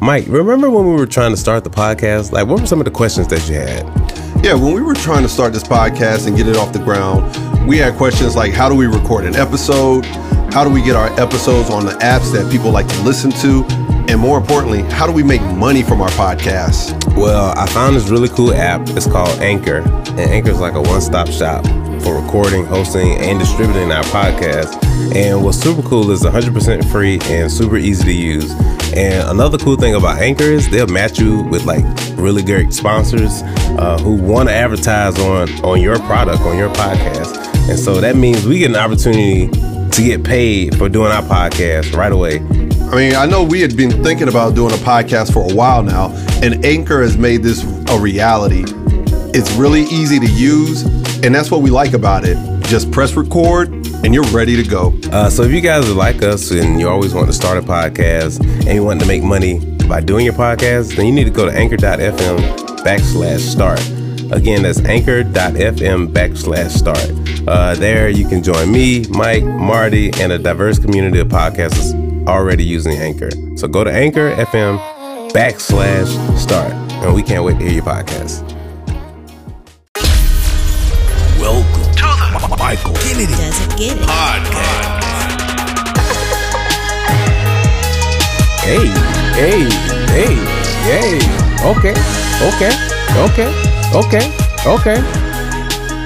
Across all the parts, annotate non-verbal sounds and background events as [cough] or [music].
Mike, remember when we were trying to start the podcast? Like, what were some of the questions that you had? Yeah, when we were trying to start this podcast and get it off the ground, we had questions like how do we record an episode? How do we get our episodes on the apps that people like to listen to? And more importantly, how do we make money from our podcast? Well, I found this really cool app. It's called Anchor. And Anchor is like a one stop shop for recording, hosting, and distributing our podcast. And what's super cool is 100% free and super easy to use. And another cool thing about Anchor is they'll match you with like really great sponsors uh, who want to advertise on on your product, on your podcast. And so that means we get an opportunity to get paid for doing our podcast right away. I mean, I know we had been thinking about doing a podcast for a while now, and Anchor has made this a reality. It's really easy to use, and that's what we like about it. Just press record, and you're ready to go. Uh, so if you guys are like us and you always want to start a podcast and you want to make money by doing your podcast, then you need to go to anchor.fm backslash start. Again, that's anchor.fm backslash start. Uh, there you can join me, Mike, Marty, and a diverse community of podcasters already using Anchor. So go to anchor.fm backslash start. And we can't wait to hear your podcast. Michael Kennedy Doesn't get it. Podcast. Hey, hey, hey, hey. Okay, okay, okay, okay, okay,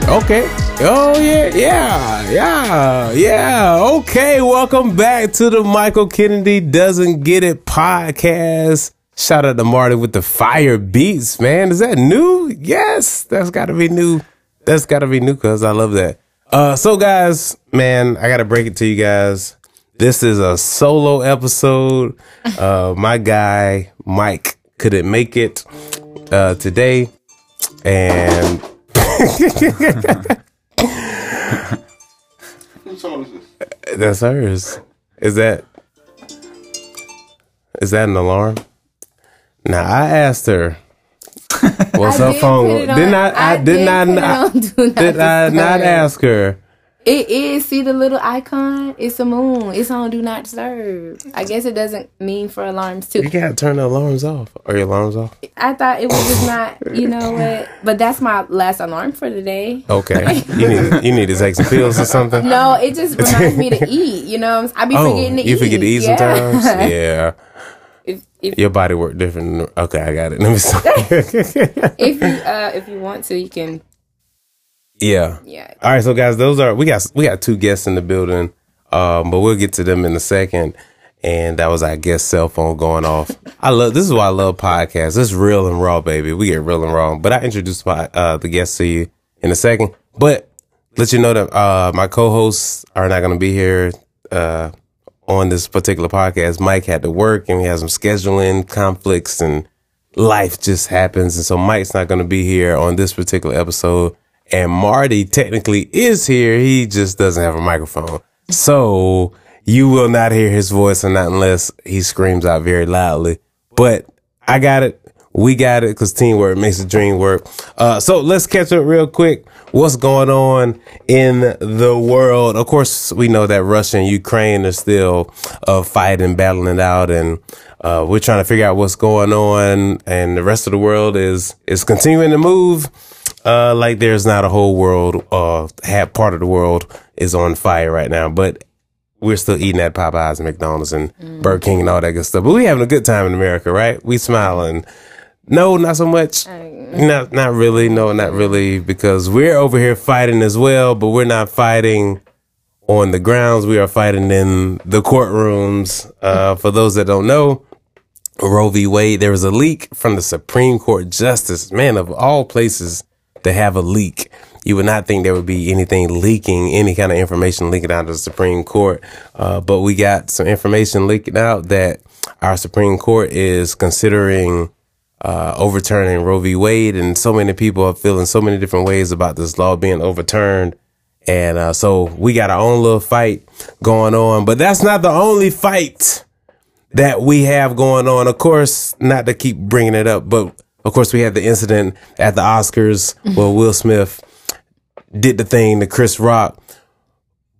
okay. Oh yeah, yeah, yeah, yeah. Okay, welcome back to the Michael Kennedy Doesn't Get It podcast. Shout out to Marty with the fire beats, man. Is that new? Yes, that's got to be new. That's got to be new because I love that. Uh, so guys, man, I got to break it to you guys. This is a solo episode. Uh, [laughs] my guy Mike couldn't make it uh, today, and [laughs] that's hers. Is that is that an alarm? Now I asked her. [laughs] What's I her phone? Didn't I? I, I did not. put on Do Not did I not ask her? It is. See the little icon? It's a moon. It's on Do Not Disturb. I guess it doesn't mean for alarms too. You gotta turn the alarms off. Are your alarms off? I thought it was just not. You know what? But that's my last alarm for the day. Okay. [laughs] You need you need to take some pills or something. No, it just reminds me to eat. You know, I be Oh, forgetting to eat. you forget to eat Yeah. sometimes. [laughs] Yeah. If, if, Your body work different. Okay, I got it. [laughs] Let me [laughs] if you uh, if you want to, you can. yeah. Yeah. All right, so guys, those are we got we got two guests in the building, um, but we'll get to them in a second. And that was our guest cell phone going off. [laughs] I love this is why I love podcasts. It's real and raw, baby. We get real and raw. But I introduced my uh, the guests to you in a second. But let you know that uh, my co-hosts are not going to be here uh, on this particular podcast. Mike had to work, and we had some scheduling conflicts, and life just happens. And so Mike's not going to be here on this particular episode. And Marty technically is here. He just doesn't have a microphone. So you will not hear his voice or not unless he screams out very loudly. But I got it. We got it because teamwork makes the dream work. Uh, so let's catch up real quick. What's going on in the world? Of course, we know that Russia and Ukraine are still uh, fighting, battling it out, and uh, we're trying to figure out what's going on. And the rest of the world is is continuing to move uh, like there's not a whole world, uh, half part of the world is on fire right now, but we're still eating at Popeyes and McDonald's and Burger King and all that good stuff. But we having a good time in America, right? We smiling. No, not so much. Not, not really. No, not really, because we're over here fighting as well, but we're not fighting on the grounds. We are fighting in the courtrooms. Uh, for those that don't know, Roe v. Wade, there was a leak from the Supreme Court Justice. Man, of all places to have a leak, you would not think there would be anything leaking, any kind of information leaking out of the Supreme Court. Uh, but we got some information leaking out that our Supreme Court is considering uh, overturning Roe v. Wade, and so many people are feeling so many different ways about this law being overturned. And uh, so we got our own little fight going on, but that's not the only fight that we have going on. Of course, not to keep bringing it up, but of course, we had the incident at the Oscars where Will Smith did the thing to Chris Rock,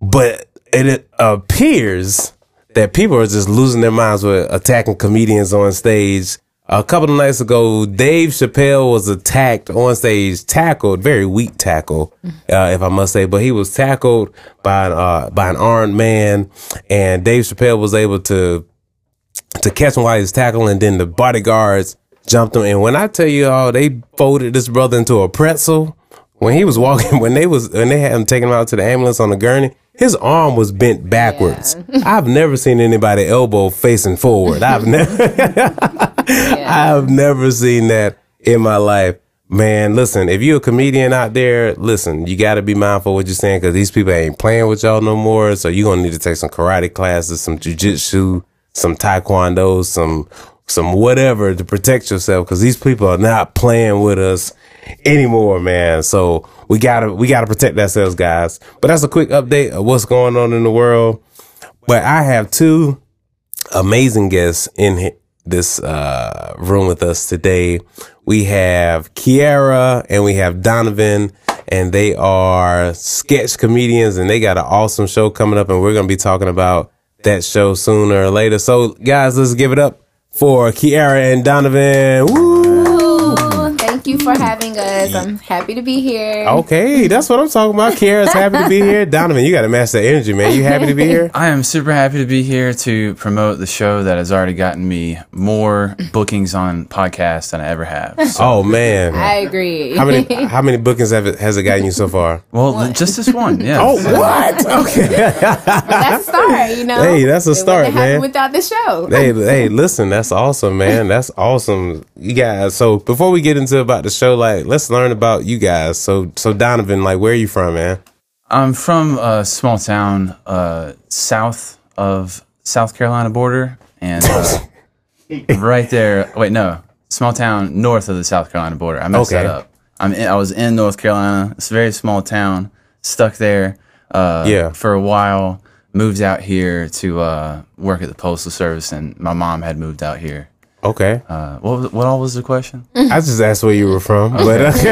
but it appears that that people are just losing their minds with attacking comedians on stage. A couple of nights ago, Dave Chappelle was attacked on stage, tackled, very weak tackle, uh, if I must say, but he was tackled by an, uh, by an armed man, and Dave Chappelle was able to to catch him while he was tackling, and then the bodyguards jumped him. And when I tell you all, they folded this brother into a pretzel when he was walking. [laughs] When they was when they had him taking him out to the ambulance on the gurney, his arm was bent backwards. I've never seen anybody elbow facing forward. I've never, [laughs] [laughs] I've never seen that in my life. Man, listen, if you're a comedian out there, listen, you got to be mindful what you're saying because these people ain't playing with y'all no more. So you're going to need to take some karate classes, some jujitsu, some taekwondo, some, some whatever to protect yourself because these people are not playing with us anymore, man. So we gotta, we gotta protect ourselves, guys. But that's a quick update of what's going on in the world. But I have two amazing guests in this uh, room with us today. We have Kyerrah and we have Donovan, and they are sketch comedians, and they got an awesome show coming up, and we're gonna be talking about that show sooner or later. So, guys, let's give it up for Kyerrah and Donovan. Woo! Ooh, thank you for mm. having us. I'm happy to be here. Okay, that's what I'm talking about. Kyerrah's happy to be here. [laughs] Donovan, you got to match that energy, man. You happy to be here? I am super happy to be here to promote the show that has already gotten me more bookings on podcasts than I ever have. So, [laughs] Oh man, I agree. how many [laughs] how many bookings have it, has it gotten you so far? well, just this one, yeah. Oh, what? Okay. that's a start, you know. Hey, that's a It start, man. Without the show. hey, hey, listen, that's awesome, man. That's awesome. You guys. So before we get into about the show, like, let's learn about you guys. So, so Donovan, like, where are you from, man? I'm from a small town uh, south of South Carolina border, and uh, [laughs] right there. Wait, no, small town north of the South Carolina border. I messed Okay. that up. I'm in, I was in North Carolina. It's a very small town. Stuck there. Uh, Yeah. For a while. Moved out here to uh, work at the postal service, and my mom had moved out here. Okay, Uh, what was, what all was the question? I just asked where you were from, but uh, so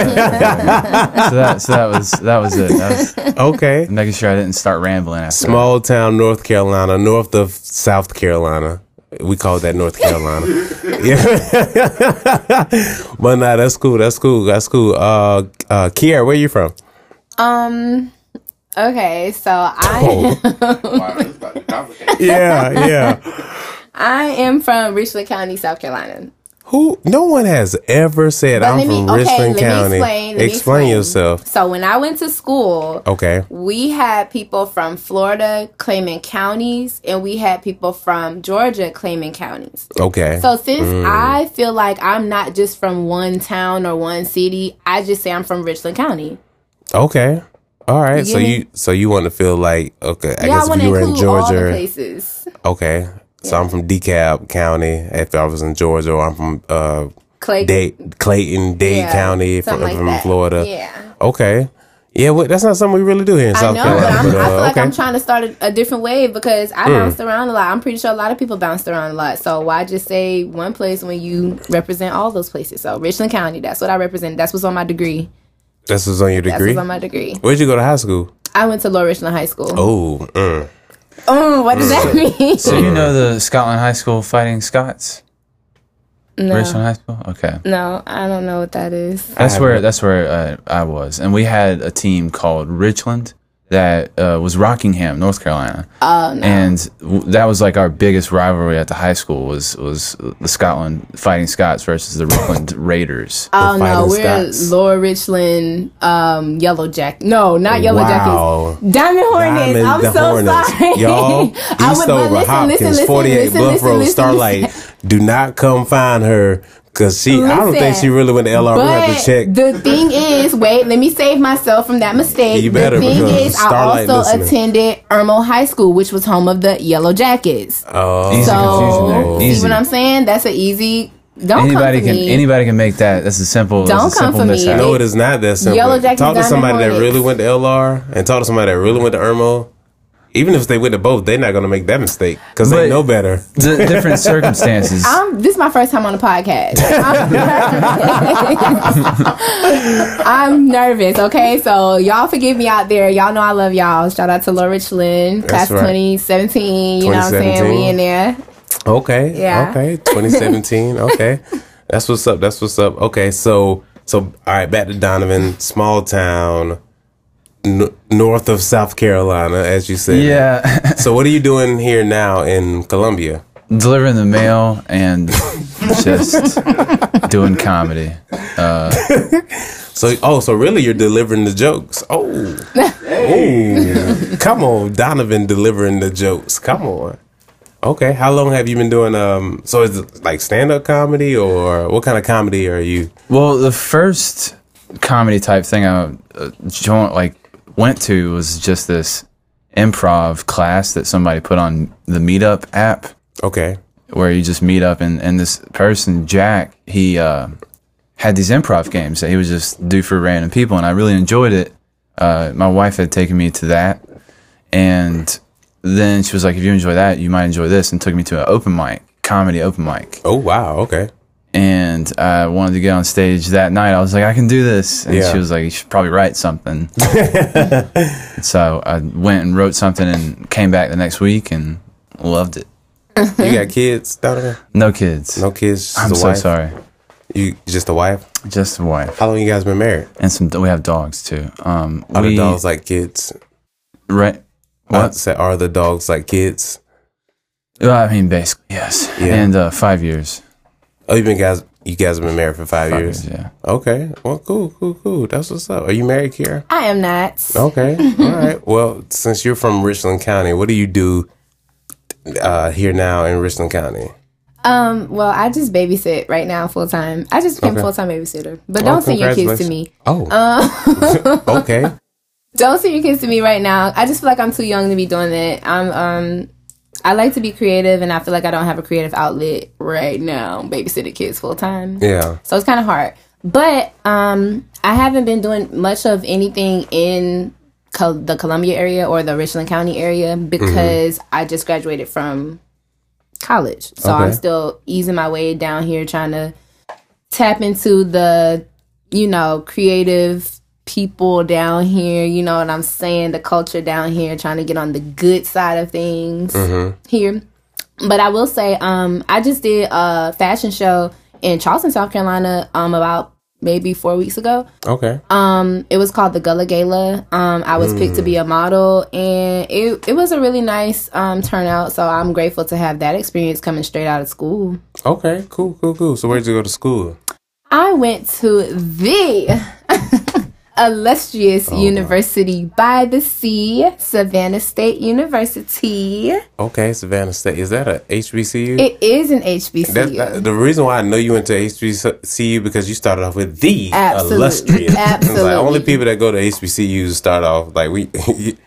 that so that was that was it. That was okay. making sure I didn't start rambling after. that. Small town, North Carolina, north of South Carolina. We call that North Carolina. yeah, [laughs] but nah, that's cool. That's cool. That's cool. Uh, uh, Kyerrah, where you from? Um. Okay, so I Oh. [laughs] yeah, yeah. I am from Richland County, South Carolina. Who? No one has ever said But I'm me from okay, Richland let County. me explain. Let me explain yourself. So when I went to school, Okay. we had people from Florida claiming counties, and we had people from Georgia claiming counties. Okay. So since Mm. I feel like I'm not just from one town or one city, I just say I'm from Richland County. okay. All right. So me? you so you want to feel like okay? I yeah, I guess if want to you were in include all the Georgia. places. Okay. So I'm from DeKalb County. If I was in Georgia, or I'm from uh, Clay, Dade, Clayton, Dade yeah, County, from, like from. Florida. Yeah. Okay. Yeah, well, that's not something we really do here in I South know, but Carolina. I'm, but, I uh, feel like okay. I'm trying to start a, a different wave because I bounced around a lot. I'm pretty sure a lot of people bounced around a lot. So why just say one place when you represent all those places? So Richland County, that's what I represent. That's what's on my degree. this was on your That's degree. what's on my degree. Where'd you go to high school? I went to Lower Richland High School. Oh, mm. Oh, what does that mean? So you know the [laughs] Scotland High School Fighting Scots? no, Richland High School? Okay. no, I don't know what that is. That's where that's where uh, I was. And we had a team called Richland that uh, was Rockingham, North Carolina. Oh no. And w- that was like our biggest rivalry at the high school was was the Scotland Fighting Scots versus the Richland [laughs] Raiders. Oh no, we're Scots. Lower Richmond, um, Yellow Jack. No, not Yellow Wow. Jackets. Diamond Hornets. Diamond I'm the so Hornets. sorry. Y'all, [laughs] I would- Eastover, listen, Hopkins, listen, listen, 48 listen, Buffalo, listen, listen, Starlight. listen. Do not come find her because she, I don't think she really went to LR. We have But to check. the thing is, wait, let me save myself from that mistake. You better, the thing because is, I also listening. attended Irmo High School, which was home of the Yellow Jackets. Oh, Easy confusion there. So, see Easy. what I'm saying? That's an easy. Don't Anybody come for can me. anybody can make that. That's a simple. Don't a come simple for me. no, it is not that simple. Yellow Jackets, Talk to Diamond somebody that really went to LR and talk to somebody that really went to Irmo. Even if they went to both, they're not gonna make that mistake because they know better. [laughs] D- different circumstances. [laughs] I'm, this is my first time on a podcast. [laughs] I'm, I'm nervous, okay? So y'all forgive me out there. Y'all know I love y'all. Shout out to Lower Richland, class right. 2017. You know what I'm saying? 2017. We in there. Okay. Yeah. Okay. 2017. okay. That's what's up. That's what's up. Okay. So so all right. Back to Donovan, small town, n- north of South Carolina, as you said. yeah, So what are you doing here now in Columbia? delivering the mail and [laughs] just doing comedy. So oh, so really you're delivering the jokes. Oh. oh. Come on, Donovan delivering the jokes. Come on. Okay. How long have you been doing um so is it like stand up comedy or what kind of comedy are you Well, the first comedy type thing I uh, joined, like went to was just this improv class that somebody put on the Meetup app. Okay. where you just meet up and, and this person jack he uh, had these improv games that he would just do for random people and i really enjoyed it uh, my wife had taken me to that and then she was like if you enjoy that you might enjoy this and took me to an open mic comedy open mic Oh wow, okay. And i wanted to get on stage that night i was like i can do this and Yeah. she was like you should probably write something [laughs] so i went and wrote something and came back the next week and loved it You got kids, Donovan? no kids No kids. I'm so wife? sorry You just a wife? Just a wife, How long you guys been married? and some. We have dogs too. Um, Are we, the dogs like kids? right? What? What? say, are the dogs like kids? Well, I mean, basically, yes. Yeah. And uh, five years. Oh, you've been guys? You guys have been married for five, Five years. years, yeah. Okay. Well, cool, cool, cool. That's what's up. Are you married, Kira? I am not. Okay. [laughs] All right. Well, since you're from Richland County, what do you do uh, here now in Richland County? Um, well, I just babysit right now full time. I just became Okay. full time babysitter. But don't send your kids to me. Oh. [laughs] okay. Don't send your kids to me right now. I just feel like I'm too young to be doing that. I'm um I like to be creative and I feel like I don't have a creative outlet right now, babysitting kids full time. Yeah. So it's kind of hard. But um I haven't been doing much of anything in Col- the Columbia area or the Richland County area because I just graduated from college. So I'm still easing my way down here trying to tap into the you know creative people down here you know what i'm saying the culture down here trying to get on the good side of things here but i will say um i just did a fashion show in charleston south carolina um about maybe four weeks ago Okay. um it was called the gullah gala um i was picked to be a model and it, it was a really nice um turnout so i'm grateful to have that experience coming straight out of school Okay. Cool. Cool. Cool. So where'd you go to school? I went to the [laughs] illustrious oh, university by the sea, Savannah State University. Okay, Savannah State. Is that a HBCU? It is an HBCU. That, that- the reason why I know you went to HBCU because you started off with the Absolutely. illustrious. [laughs] Absolutely. like only people that go to HBCUs start off like we, [laughs]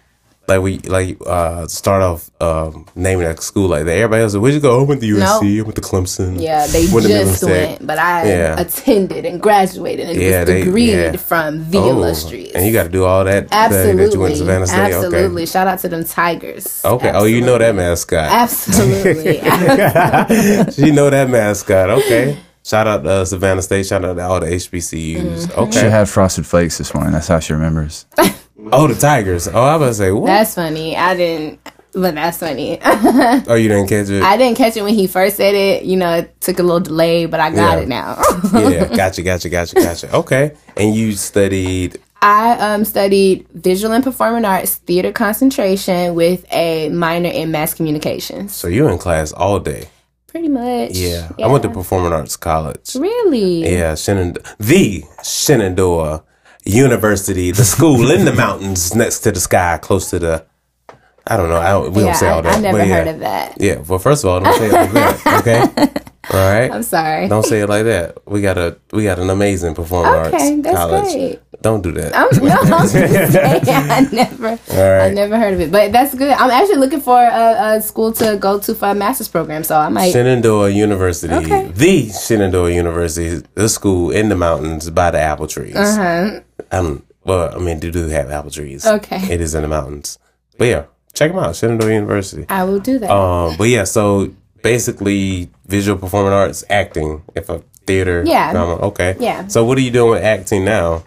like we like uh start off um naming a school like that. Everybody else, where'd you go? I went to USC. Nope. I went to Clemson. yeah, they went to just Middlesex. went, but I Yeah. attended and graduated and Yeah, was they- degreed yeah. from the Oh, illustrious. and you got to do all that. that- Absolutely. That you went to Savannah State. Absolutely. Shout out to them Tigers. Okay. Okay. Oh, you know that mascot. Absolutely. [laughs] [laughs] you know that mascot. Okay. Shout out to uh, Savannah State. Shout out to all the HBCUs. Mm-hmm. Okay. She had frosted flakes this morning. That's how she remembers. [laughs] Oh, the Tigers. Oh, I was to say, what? that's funny. I didn't, but that's funny. [laughs] oh, you didn't catch it? I didn't catch it when he first said it. You know, it took a little delay, but I got Yeah. it now. yeah, [laughs] gotcha, gotcha, gotcha, gotcha. Okay. And you studied, I um, studied visual and performing arts, theater concentration with a minor in mass communications. so you in class all day. Pretty much. Yeah. I went to Performing Arts College. Really? Yeah, Shenandoah, the Shenandoah University, the school in the mountains next to the sky, close to the, I don't know, I don't, we Yeah, don't say all that. I never but yeah. heard of that. Yeah, well, first of all, don't say it like that, [laughs] okay? All right? I'm sorry. Don't say it like that. We got a we got an amazing performing Okay, arts that's college. great. Don't do that. I'm, no, I'm just saying, I never, I never heard of it, but that's good. I'm actually looking for a, a school to go to for a master's program, so I might. Shenandoah University, Okay. the Shenandoah University, the school in the mountains by the apple trees. Uh-huh. Um, well, I mean, they do have apple trees. Okay. it is in the mountains. But yeah, check them out. Shenandoah University. I will do that. Um, but yeah, so basically, visual performing arts, acting, if a theater, Yeah. drama, okay, Yeah. So what are you doing with acting now?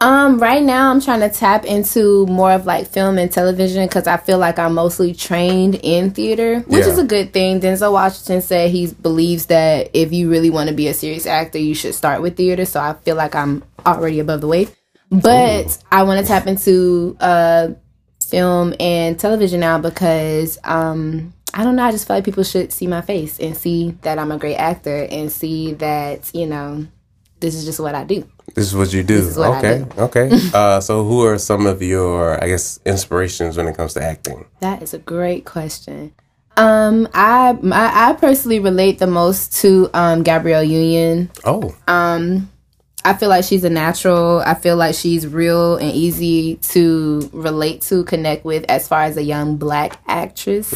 Um, right now I'm trying to tap into more of like film and television because I feel like I'm mostly trained in theater, which Yeah. is a good thing. Denzel Washington said he believes that if you really want to be a serious actor, you should start with theater. So I feel like I'm already above the wave. But I want to tap into uh film and television now because um I don't know, I just feel like people should see my face and see that I'm a great actor and see that, you know, this is just what I do. This is what you do. what I okay, [laughs] okay. uh, so who are some of your, I guess, inspirations when it comes to acting? That is a great question. Um, I my, I personally relate the most to um Gabrielle Union. Oh, Um, I feel like she's a natural. I feel like she's real and easy to relate to, connect with, as far as a young black actress.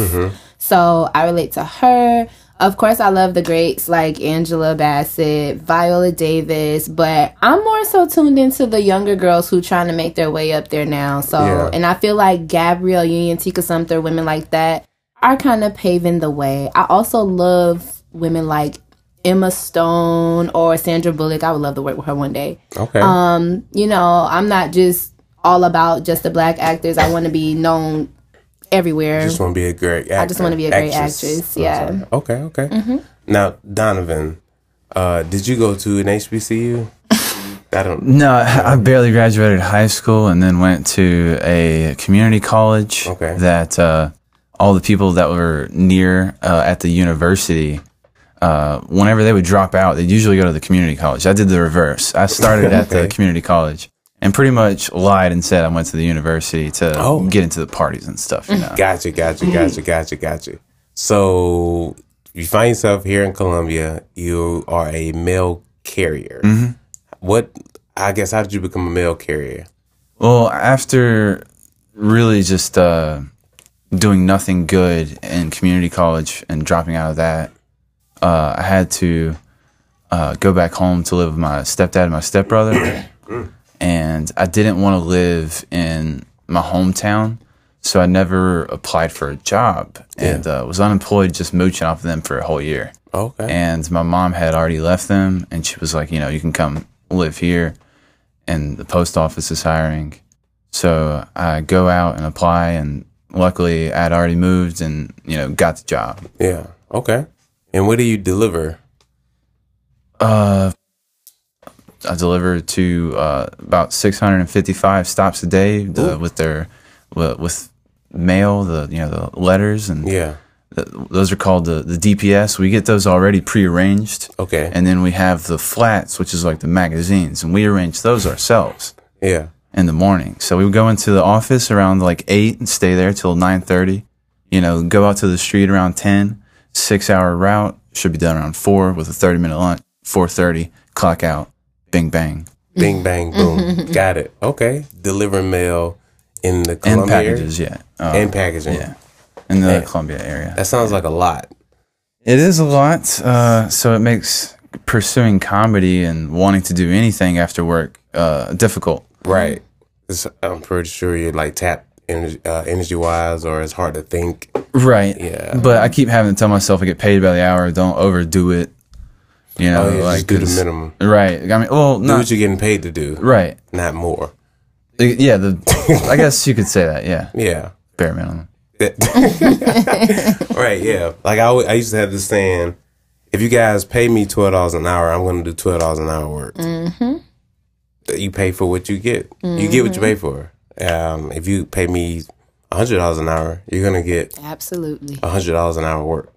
So I relate to her. Of course, I love the greats like Angela Bassett, Viola Davis, but I'm more so tuned into the younger girls who trying to make their way up there now. So, Yeah. and I feel like Gabrielle Union, Tika Sumpter, women like that are kind of paving the way. I also love women like Emma Stone or Sandra Bullock. I would love to work with her one day. okay. Um, you know, I'm not just all about just the black actors. I want to be known everywhere. just want to be a great actor. I just want to be a great actress. I'm Yeah. Mm-hmm. Okay, okay. Now, Donovan, uh, did you go to an HBCU? [laughs] I don't. No, I I barely graduated high school and then went to a community college. Okay. That uh, all the people that were near uh, at the university, uh, whenever they would drop out, they'd usually go to the community college. I did the reverse. I started at the community college and pretty much lied and said I went to the university to Oh. get into the parties and stuff. You know. Gotcha, gotcha, gotcha, gotcha, gotcha. So you find yourself here in Columbia. You are a mail carrier. Mm-hmm. What? I guess how did you become a mail carrier? Well, after really just uh, doing nothing good in community college and dropping out of that, uh, I had to uh, go back home to live with my stepdad and my stepbrother. [coughs] and I didn't want to live in my hometown. So I never applied for a job and uh, was unemployed, just mooching off of them for a whole year. Okay. And my mom had already left them, and she was like, you know, you can come live here, and the post office is hiring. So I go out and apply, and luckily I'd already moved and, you know, got the job. yeah. Okay. And what do you deliver? Uh, I deliver to uh, about 655 stops a day the, with their with, with mail, the you know the letters, and Yeah. th- those are called the the DPS. We get those already prearranged. Okay. And then we have the flats, which is like the magazines, and we arrange those ourselves yeah. in the morning. So we would go into the office around like eight and stay there till nine thirty. You know, go out to the street around ten. Six hour route should be done around four with a thirty minute lunch. Four thirty, clock out, bing bang, Bing bang [laughs] boom. Got it. Okay. Delivering mail in the and Columbia area? packages. Yeah, uh, and packaging. yeah, in the Yeah. Columbia area. That sounds like a lot. It is a lot. Uh, so it makes pursuing comedy and wanting to do anything after work uh, difficult. Right. It's, I'm pretty sure you're like tapped energy, uh, energy wise, or it's hard to think. Right. Yeah. But I keep having to tell myself I get paid by the hour. Don't overdo it. You know, Oh, yeah, like just do the 'cause- minimum. Right. I mean, well, Do not what you're getting paid to do, right. not more. Yeah. The I guess you could say that. Yeah. [laughs] Yeah. Bare minimum. [laughs] right. Yeah. Like I, I used to have this saying: if you guys pay me twelve dollars an hour, I'm going to do twelve dollars an hour work. Mm-hmm. You pay for what you get. You get what you pay for. Um, if you pay me hundred dollars an hour, you're going to get Absolutely. hundred dollars an hour work.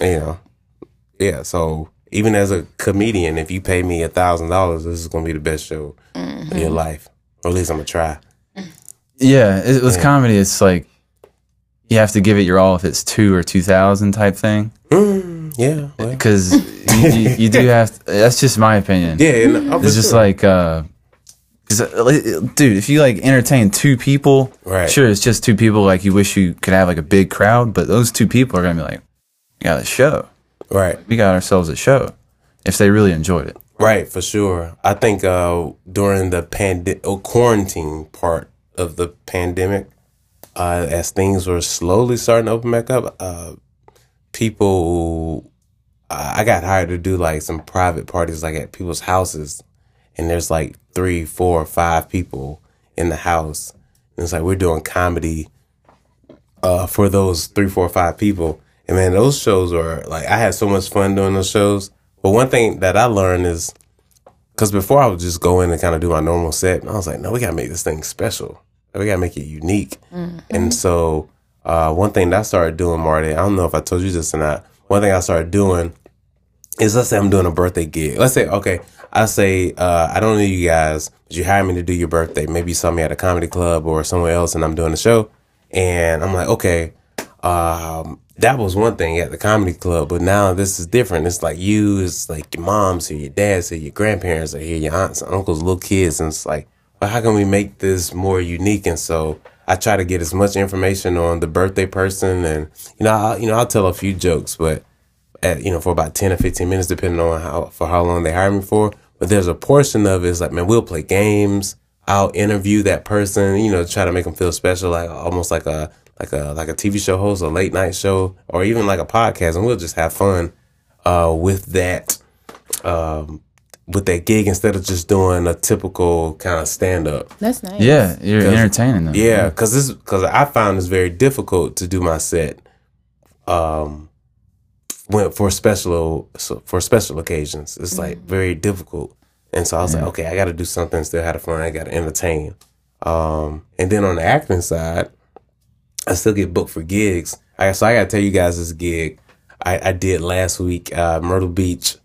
You know, yeah. So even as a comedian, if you pay me a thousand dollars, this is gonna be the best show of your life, or at least I'm gonna try. Yeah. It, with comedy, it's like you have to give it your all if it's two or two thousand type thing Yeah, well, because [laughs] you, you, you do have. To, that's just my opinion. yeah. And I'm It's just sure. like, uh, uh, dude, if you like entertain two people, Right. sure, it's just two people. Like you wish you could have like a big crowd, but those two people are gonna be like, we got a show. Right, We got ourselves a show. If they really enjoyed it, right, for sure. I think uh, during the pandi- oh, quarantine part of the pandemic, uh, as things were slowly starting to open back up, uh, people, I got hired to do like some private parties, like at people's houses, and there's like three, four, five people in the house. And it's like we're doing comedy uh, for those three, four, five people. And man, those shows were like I had so much fun doing those shows. But one thing that I learned is because before I would just go in and kind of do my normal set, I was like, no, we gotta make this thing special. We gotta make it unique. And so uh, one thing that I started doing, Marty, I don't know if I told you this or not. One thing I started doing is let's say I'm doing a birthday gig. Let's say, okay, I say, uh, I don't know you guys, but you hired me to do your birthday. Maybe you saw me at a comedy club or somewhere else and I'm doing a show. And I'm like, okay, um, that was one thing at the comedy club, but now this is different. It's like you, it's like your moms here, your dads here, your grandparents are here, your aunts, and uncles, little kids. And it's like, well, how can we make this more unique? And so I try to get as much information on the birthday person and, you know, I, you know, I'll tell a few jokes, but at, you know, for about 10 or 15 minutes, depending on how, for how long they hire me for. But there's a portion of it is like, man, we'll play games. I'll interview that person, you know, try to make them feel special, like almost like a, like a, like a TV show host, a late night show, or even like a podcast. And we'll just have fun, uh, with that, um, with that gig instead of just doing a typical kind of stand up. That's nice. Yeah, you're 'Cause- entertaining them. Yeah, because this because I found it's very difficult to do my set, um, when for special for special occasions. It's like very difficult, and so I was like, okay, I got to do something. Still have fun. I got to entertain. Um, and then on the acting side, I still get booked for gigs. I so I got to tell you guys this gig I, I did last week, uh, Myrtle Beach,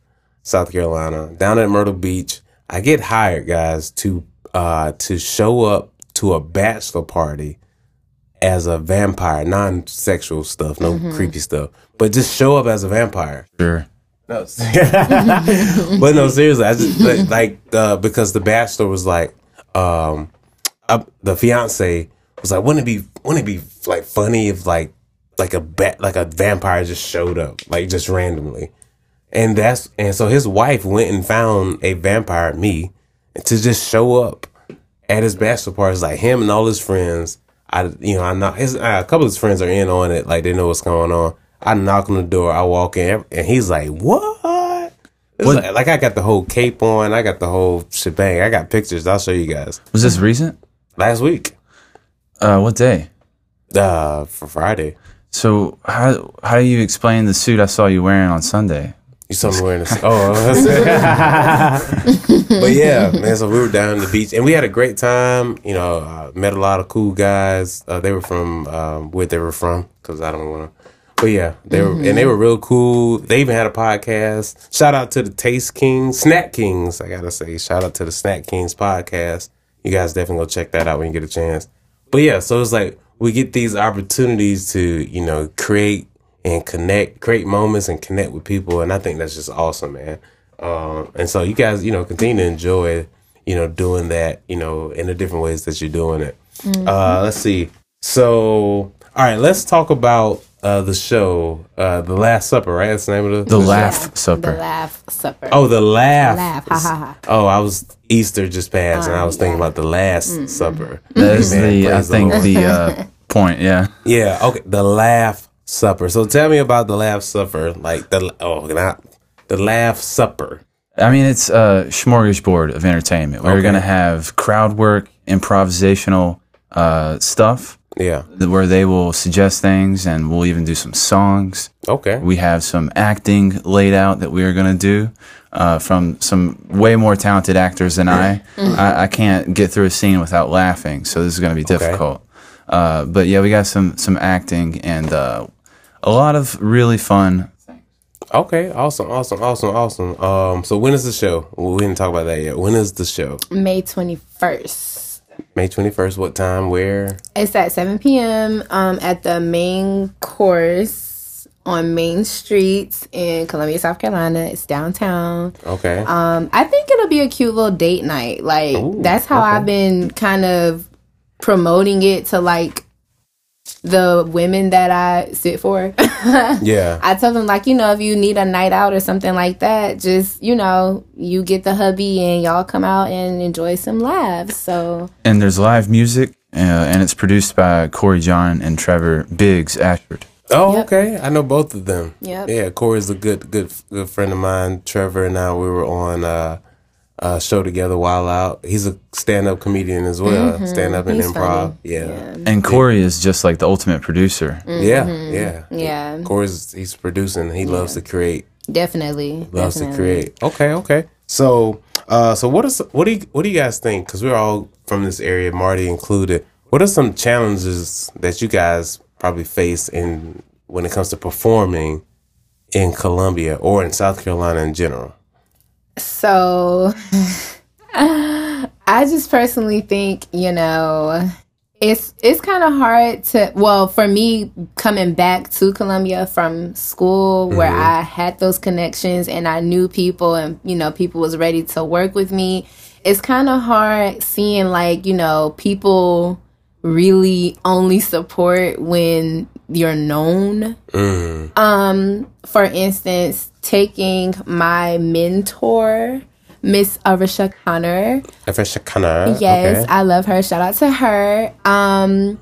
South Carolina. Down at Myrtle Beach, I get hired, guys, to uh, to show up to a bachelor party as a vampire, non-sexual stuff, no creepy stuff, but just show up as a vampire. Sure. No, [laughs] but no, seriously, I just like, like uh, because the bachelor was like, um, uh, the fiance was like, wouldn't it be, wouldn't it be like funny if like, like a bat, like a vampire just showed up, like just randomly, and that's and so his wife went and found a vampire, me, to just show up at his bachelor party. Like him and all his friends. I, you know, I knock his uh, a couple of his friends are in on it, like they know what's going on. I knock on the door, I walk in, and he's like, "What?" What- Like, like I got the whole cape on, I got the whole shebang. I got pictures. I'll show you guys. Was this recent? Last week, Uh, what day? uh, for Friday, So how how do you explain the suit I saw you wearing on Sunday? you saw me wearing this. Oh, [laughs] but yeah, man. So we were down the beach, and we had a great time. You know, uh, met a lot of cool guys. Uh, they were from um, where they were from, because I don't want to. But yeah, they were and they were real cool. They even had a podcast. Shout out to the Taste Kings, Snack Kings. I gotta say, shout out to the Snack Kings podcast. You guys definitely go check that out when you get a chance. But yeah, so it's like we get these opportunities to you know create and connect, create moments and connect with people, and I think that's just awesome, man. Um, and so you guys, you know, continue to enjoy, you know, doing that, you know, in the different ways that you're doing it. Uh, let's see. So, all right, let's talk about uh, the show, uh, The Last Supper, right? That's the name of the The Laugh Supper. The laugh supper. Oh, the laugh. Laugh, ha, ha, ha. Oh, I was Easter just passed, and I was thinking about the Last Supper. That is Amen. the I Praise the think Lord. the [laughs] uh, point. Yeah. Yeah. Okay. The Laugh Supper. So tell me about the Laugh Supper. Like the oh, not the Laugh Supper. I mean, it's a smorgasbord of entertainment. We're Okay. going to have crowd work, improvisational uh, stuff Yeah. where they will suggest things and we'll even do some songs. Okay. We have some acting laid out that we are going to do uh, from some way more talented actors than I. I. I can't get through a scene without laughing, so this is going to be difficult. Uh, but yeah, we got some some acting and uh, a lot of really fun. Okay. Awesome. Awesome. Awesome. Awesome. Um. So when is the show? Well, we didn't talk about that yet. When is the show? May 21st. May twenty first. What time? Where? It's at 7 p.m. Um, at the main course on Main Street in Columbia, South Carolina. It's downtown. Okay. Um, I think it'll be a cute little date night. Like Ooh, that's how okay. I've been kind of promoting it to like the women that I sit for. [laughs] yeah. I tell them like, you know, if you need a night out or something like that, just you know, you get the hubby and y'all come out and enjoy some laughs. So And there's live music uh, and it's produced by Corey John and Trevor Biggs Ashford. Oh, Yep. okay. I know both of them. Yeah. Yeah, Corey's a good, good, good friend of mine. Trevor and I, we were on uh, a show together while out. He's a stand-up comedian as well. Stand up and Mm-hmm. He's improv. funny. Yeah. And Corey is just like the ultimate producer. yeah, yeah, Mm-hmm. Yeah. Corey's he's producing. He loves to create. Definitely. Loves definitely. to create. Okay, okay. So, uh, so what is what do you what do you guys think? Because we're all from this area, Marty included. What are some challenges that you guys probably face in when it comes to performing in Columbia or in South Carolina in general? So [sighs] I just personally think, you know, it's it's kind of hard to well, for me coming back to Columbia from school where mm-hmm. I had those connections and I knew people and you know, people was ready to work with me. It's kind of hard seeing like, you know, people really only support when you're known Um, for instance, taking my mentor, Miss Arisha Connor. Afeshakana. Yes, Okay. I love her. Shout out to her. Um,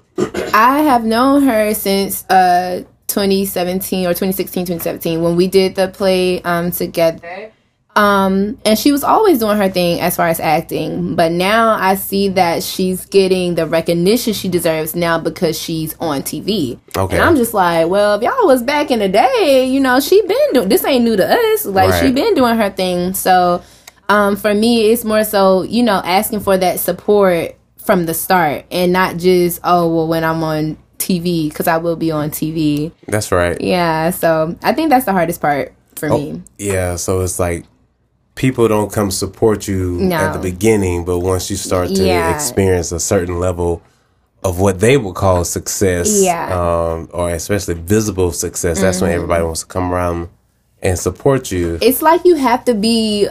I have known her since uh 2017 or 2016, 2017 when we did the play um together. Um, and she was always doing her thing as far as acting, but now I see that she's getting the recognition she deserves now because she's on TV. Okay. And I'm just like, well, if y'all was back in the day, you know, she been doing this ain't new to us. Like she been doing her thing. So um, for me, it's more so, you know, asking for that support from the start and not just, oh, well, when I'm on TV, because I will be on TV. That's right. Yeah. So I think that's the hardest part for Oh. me. Yeah, so it's like people don't come support you at the beginning, but once you start to Yeah. experience a certain level of what they would call success, Yeah. Mm-hmm. um, or especially visible success, that's when everybody wants to come around and support you. It's like you have to be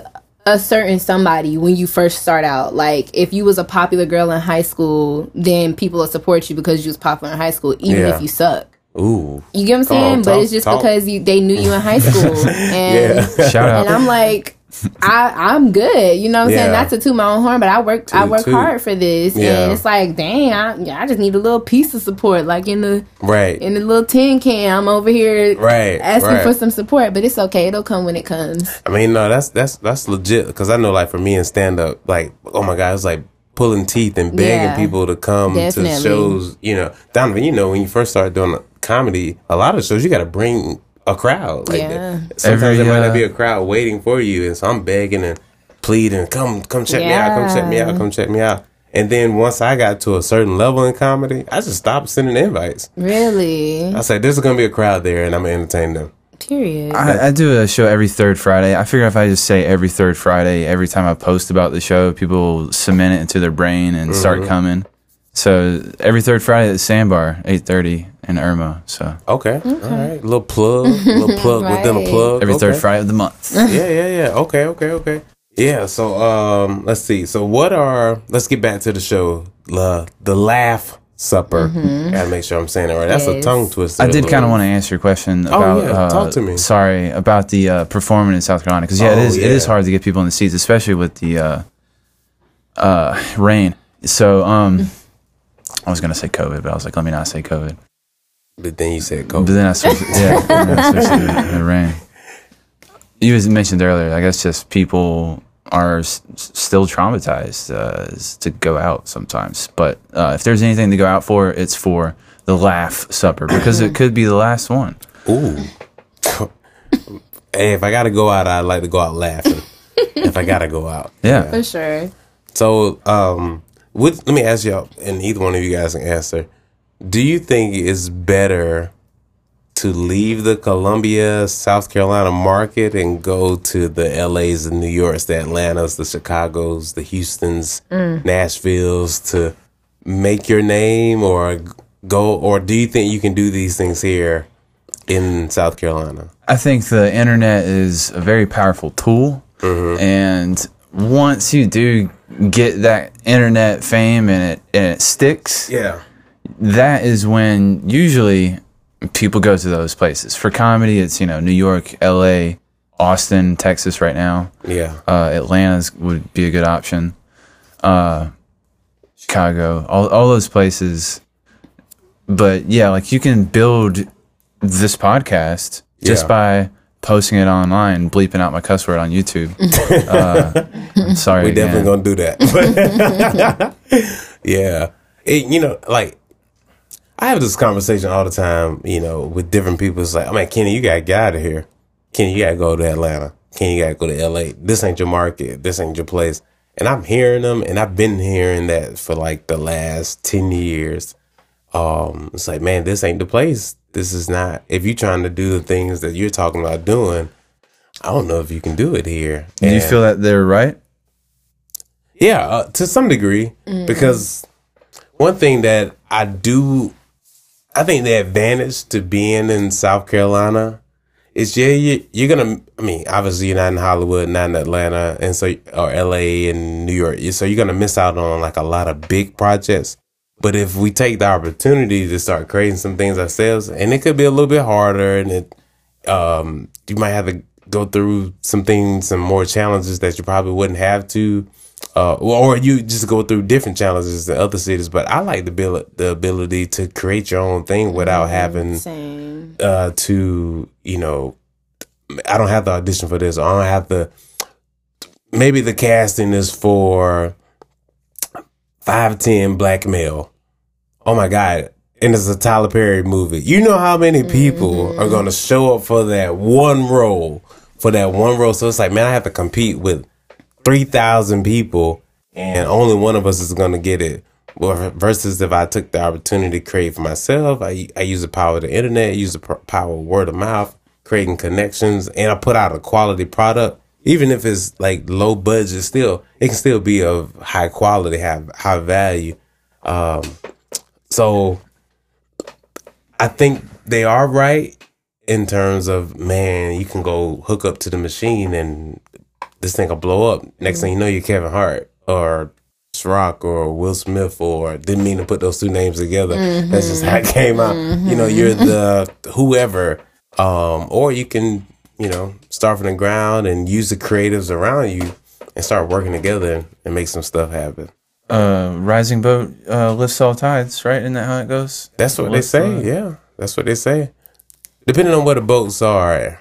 a certain somebody when you first start out. Like if you was a popular girl in high school, then people will support you because you was popular in high school, even Yeah. if you suck. Ooh, You get what I'm Come on, saying? but it's just talk. because you they knew you in high school. [laughs] And Shout out. and I'm like, [laughs] I I'm good. You know what I'm Yeah. saying? Not to toot my own horn, but I work I work toot. hard for this, Yeah. and it's like, dang, I, yeah, I just need a little piece of support, like in the right, in the little tin can. I'm over here, Right, asking right. for some support, but it's okay. It'll come when it comes. I mean, no, that's that's that's legit because I know, like, for me in stand up, like, oh my god, it's like pulling teeth and begging Yeah. people to come Definitely. to shows. You know, Donovan, you know, when you first started doing comedy, a lot of shows you got to bring a crowd. Like, Yeah. sometimes Every, there might uh, not be a crowd waiting for you, and so I'm begging and pleading, come, come check me out, come check me out, come check me out. And then once I got to a certain level in comedy, I just stopped sending invites. Really, I said, "There's gonna be a crowd there, and I'm gonna entertain them." period. I, I do a show every third Friday. I figure if I just say every third Friday, every time I post about the show, people cement it into their brain and Mm-hmm. start coming. So every third Friday at the Sandbar, eight thirty in Irmo. So Okay, all right, little plug, [laughs] little plug within a plug. every third Friday of the month. [laughs] yeah, yeah, yeah. Okay, okay, okay. Yeah. So, um, let's see. So, what are? Let's get back to the show. La, the laugh supper. Gotta make sure I'm saying it right. That's a Mm-hmm. Tongue twister. I did kind of want to answer your question Oh, about. yeah. uh, Talk to me. Sorry about the uh, performing in South Carolina because yeah, Oh, it is. It is hard to get people in the seats, especially with the uh, uh, rain. So um, [laughs] I was gonna say COVID, but I was like, let me not say COVID. But then you said go. But then I switched. yeah, then I switched to the, the rain. You was mentioned earlier. I guess just people are s- still traumatized uh, to go out sometimes. But uh, if there's anything to go out for, it's for the laugh supper because it could be the last one. Ooh. [laughs] hey, if I gotta go out, I'd like to go out laughing. [laughs] if I gotta go out. Yeah. For sure. So, um, with, let me ask y'all, and either one of you guys can answer. Do you think it's better to leave the Columbia, South Carolina market and go to the LAs, the New Yorks, the Atlantas, the Chicagos, the Houstons, mm. Nashvilles to make your name or go, or do you think you can do these things here in South Carolina? I think the internet is a very powerful tool, mm-hmm. and once you do get that internet fame and it and it sticks, Yeah. That is when usually people go to those places. For comedy, it's you know New York, L.A., Austin, Texas right now. Yeah. Uh, Atlanta's would be a good option. Chicago, all all those places. But yeah, like you can build this podcast just Yeah. by posting it online, bleeping out my cuss word on YouTube. [laughs] uh, sorry. We definitely gonna do that. [laughs] yeah, it, you know, like I have this conversation all the time. You know, with different people. It's like, I mean, Kenny, you gotta get out of here. Kenny, you gotta go to Atlanta. Kenny, you gotta go to L.A. This ain't your market. This ain't your place. And I'm hearing them, and I've been hearing that for like the last ten years. Um, it's like, man, this ain't the place. This is not. If you're trying to do the things that you're talking about doing, I don't know if you can do it here. Do you feel that they're right? yeah, uh, to some degree, because one thing that I do, I think the advantage to being in South Carolina is yeah, you, you're gonna. I mean, obviously you're not in Hollywood, not in Atlanta, and so or L.A. and New York, so you're gonna miss out on like a lot of big projects. But if we take the opportunity to start creating some things ourselves, and it could be a little bit harder, and it, um, you might have to go through some things, some more challenges that you probably wouldn't have to, uh, or you just go through different challenges in other cities. But I like the abil- the ability to create your own thing without having uh, to you know, I don't have to audition for this. I don't have to. Maybe the casting is for five ten black male. Oh my god! And it's a Tyler Perry movie. You know how many people are going to show up for that one role, for that one role. So it's like, man, I have to compete with three thousand people, and only one of us is going to get it. Well, versus if I took the opportunity to create for myself, I I use the power of the internet, use the power of word of mouth, creating connections, and I put out a quality product. Even if it's like low budget, still it can still be of high quality, have high value. Um, so I think they are right in terms of man, you can go hook up to the machine and this thing will blow up. Next thing you know, you're Kevin Hart or Rock or Will Smith or didn't mean to put those two names together. That's just how it came out. You know, you're the whoever. Um, or you can, you know, start from the ground and use the creatives around you and start working together and make some stuff happen. Uh, rising boat uh, lifts all tides, right? Isn't that how it goes? That's what What's they say. the- Yeah, that's what they say. Depending on where the boats are,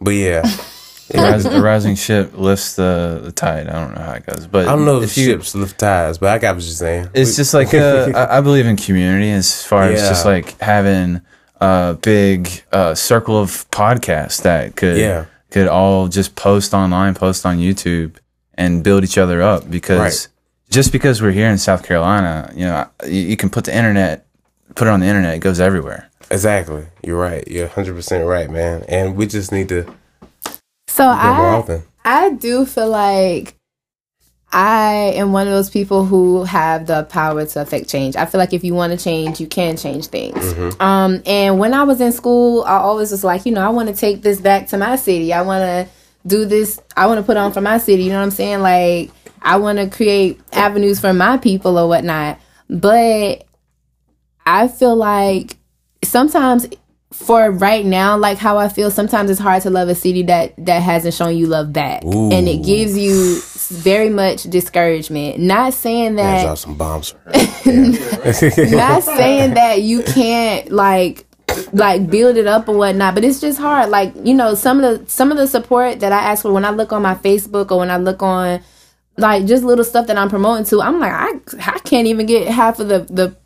but yeah, [laughs] A, ris- a rising ship lifts the, the tide. I don't know how it goes, but I don't know if, you, ships lift tides, but I got what you're saying. It's just like uh, [laughs] I I believe in community as far as just like having a big uh, circle of podcasts that could Yeah. could all just post online, post on YouTube, and build each other up. Because Right. just because we're here in South Carolina, you know, you, you can put the internet, put it on the internet, it goes everywhere. exactly. You're right. You're 100 percent right, man. And we just need to So I. I do feel like I am one of those people who have the power to affect change. I feel like if you want to change, you can change things. Mm-hmm. Um, and when I was in school, I always was like, you know, I want to take this back to my city. I want to do this. I want to put on for my city. You know what I'm saying? Like, I want to create avenues for my people or whatnot. But I feel like sometimes for right now, like how I feel, sometimes it's hard to love a city that that hasn't shown you love back, and it gives you very much discouragement. Not saying that drop some bombs. [laughs] Not saying that you can't like like build it up or whatnot but it's just hard like you know some of the some of the support that i ask for when i look on my facebook or when i look on like just little stuff that i'm promoting to i'm like i, I can't even get half of the the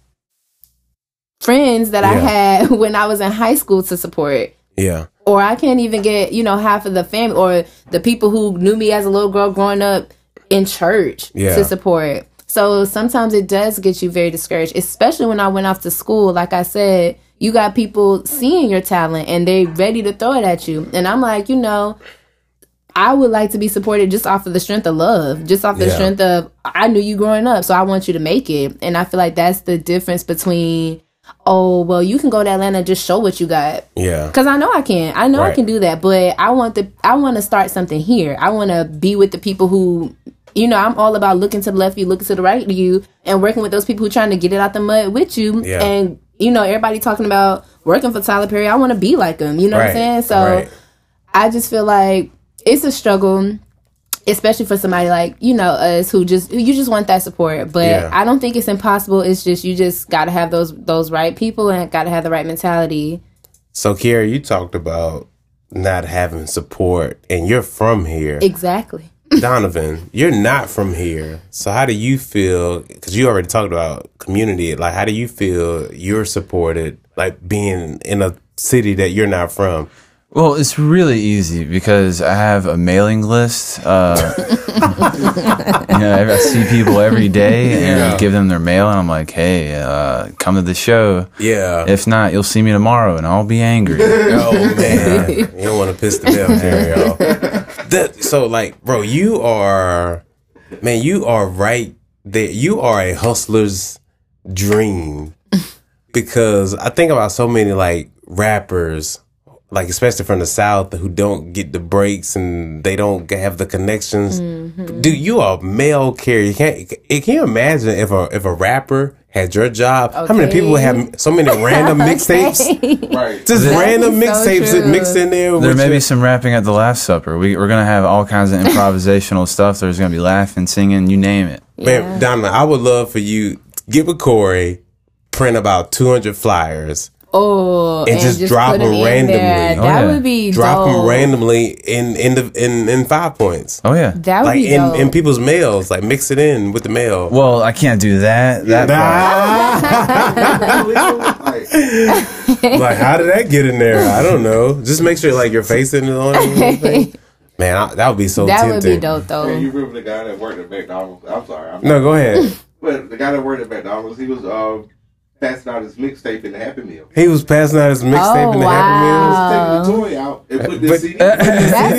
friends that i had [laughs] when i was in high school to support yeah. or I can't even get you know half of the family or the people who knew me as a little girl growing up in church Yeah. to support. So sometimes it does get you very discouraged, especially when I went off to school. Like I said, you got people seeing your talent and they ready to throw it at you, and I'm like, you know. I would like to be supported just off of the strength of love, just off the Yeah. strength of I knew you growing up, so I want you to make it. And I feel like that's the difference between, oh, well, you can go to Atlanta and just show what you got, Yeah. Cause I know I can. I know I can do that. But I want the I want to start something here. I want to be with the people who, you know, I'm all about looking to the left you, looking to the right of you, and working with those people who trying to get it out the mud with you. Yeah. And you know, everybody talking about working for Tyler Perry. I want to be like him. You know what I'm saying? So Right. I just feel like it's a struggle. Especially for somebody like you know us who just who you just want that support. But Yeah. I don't think it's impossible. It's just you just got to have those those right people and got to have the right mentality. So, Kyerrah, you talked about not having support, and you're from here. Exactly. [laughs] Donovan, you're not from here. So, how do you feel? Because you already talked about community. Like, how do you feel you're supported, like being in a city that you're not from? Well, it's really easy because I have a mailing list. Uh, you know, I see people every day and Yeah. give them their mail, and I'm like, "Hey, uh, come to the show. Yeah. If not, you'll see me tomorrow, and I'll be angry." oh man, [laughs] you don't want to piss the bell here, y'all. That, so, like, bro, you are, man, you are right there. You are a hustler's dream because I think about so many like rappers, like especially from the south, who don't get the breaks and they don't have the connections. Mm-hmm. Dude, you are a mail carrier. You can't. Can you imagine if a if a rapper had your job? How many people would have so many [laughs] random mixtapes? Right. Just random That is so mixtapes mixed in there. There may your- be some rapping at the Last Supper. We, we're gonna have all kinds of [laughs] improvisational stuff. There's gonna be laughing, singing, you name it. Man, Donna, I would love for you get with Corey, print about two hundred flyers, Oh, And just drop put 'em 'em in randomly. there. Oh, that yeah. would be drop dope. them randomly in in the in in five points, Oh yeah. That would like be in dope. in people's mails, like mix it in with the mail. Well, I can't do that. That Like, [laughs] like, how did that get in there? I don't know. Just make sure like your face isn't on it. or. [laughs] Man, I, that would be so that tempting. would be dope though. man, you remember the guy that worked at McDonald's? I'm sorry. I'm No, go ahead. But the guy that worked at McDonald's, he was uh, passing out his mixtape in the Happy Meal. He was passing out his mixtape Oh, in the wow. Taking the toy out and put the But- CD. [laughs] That's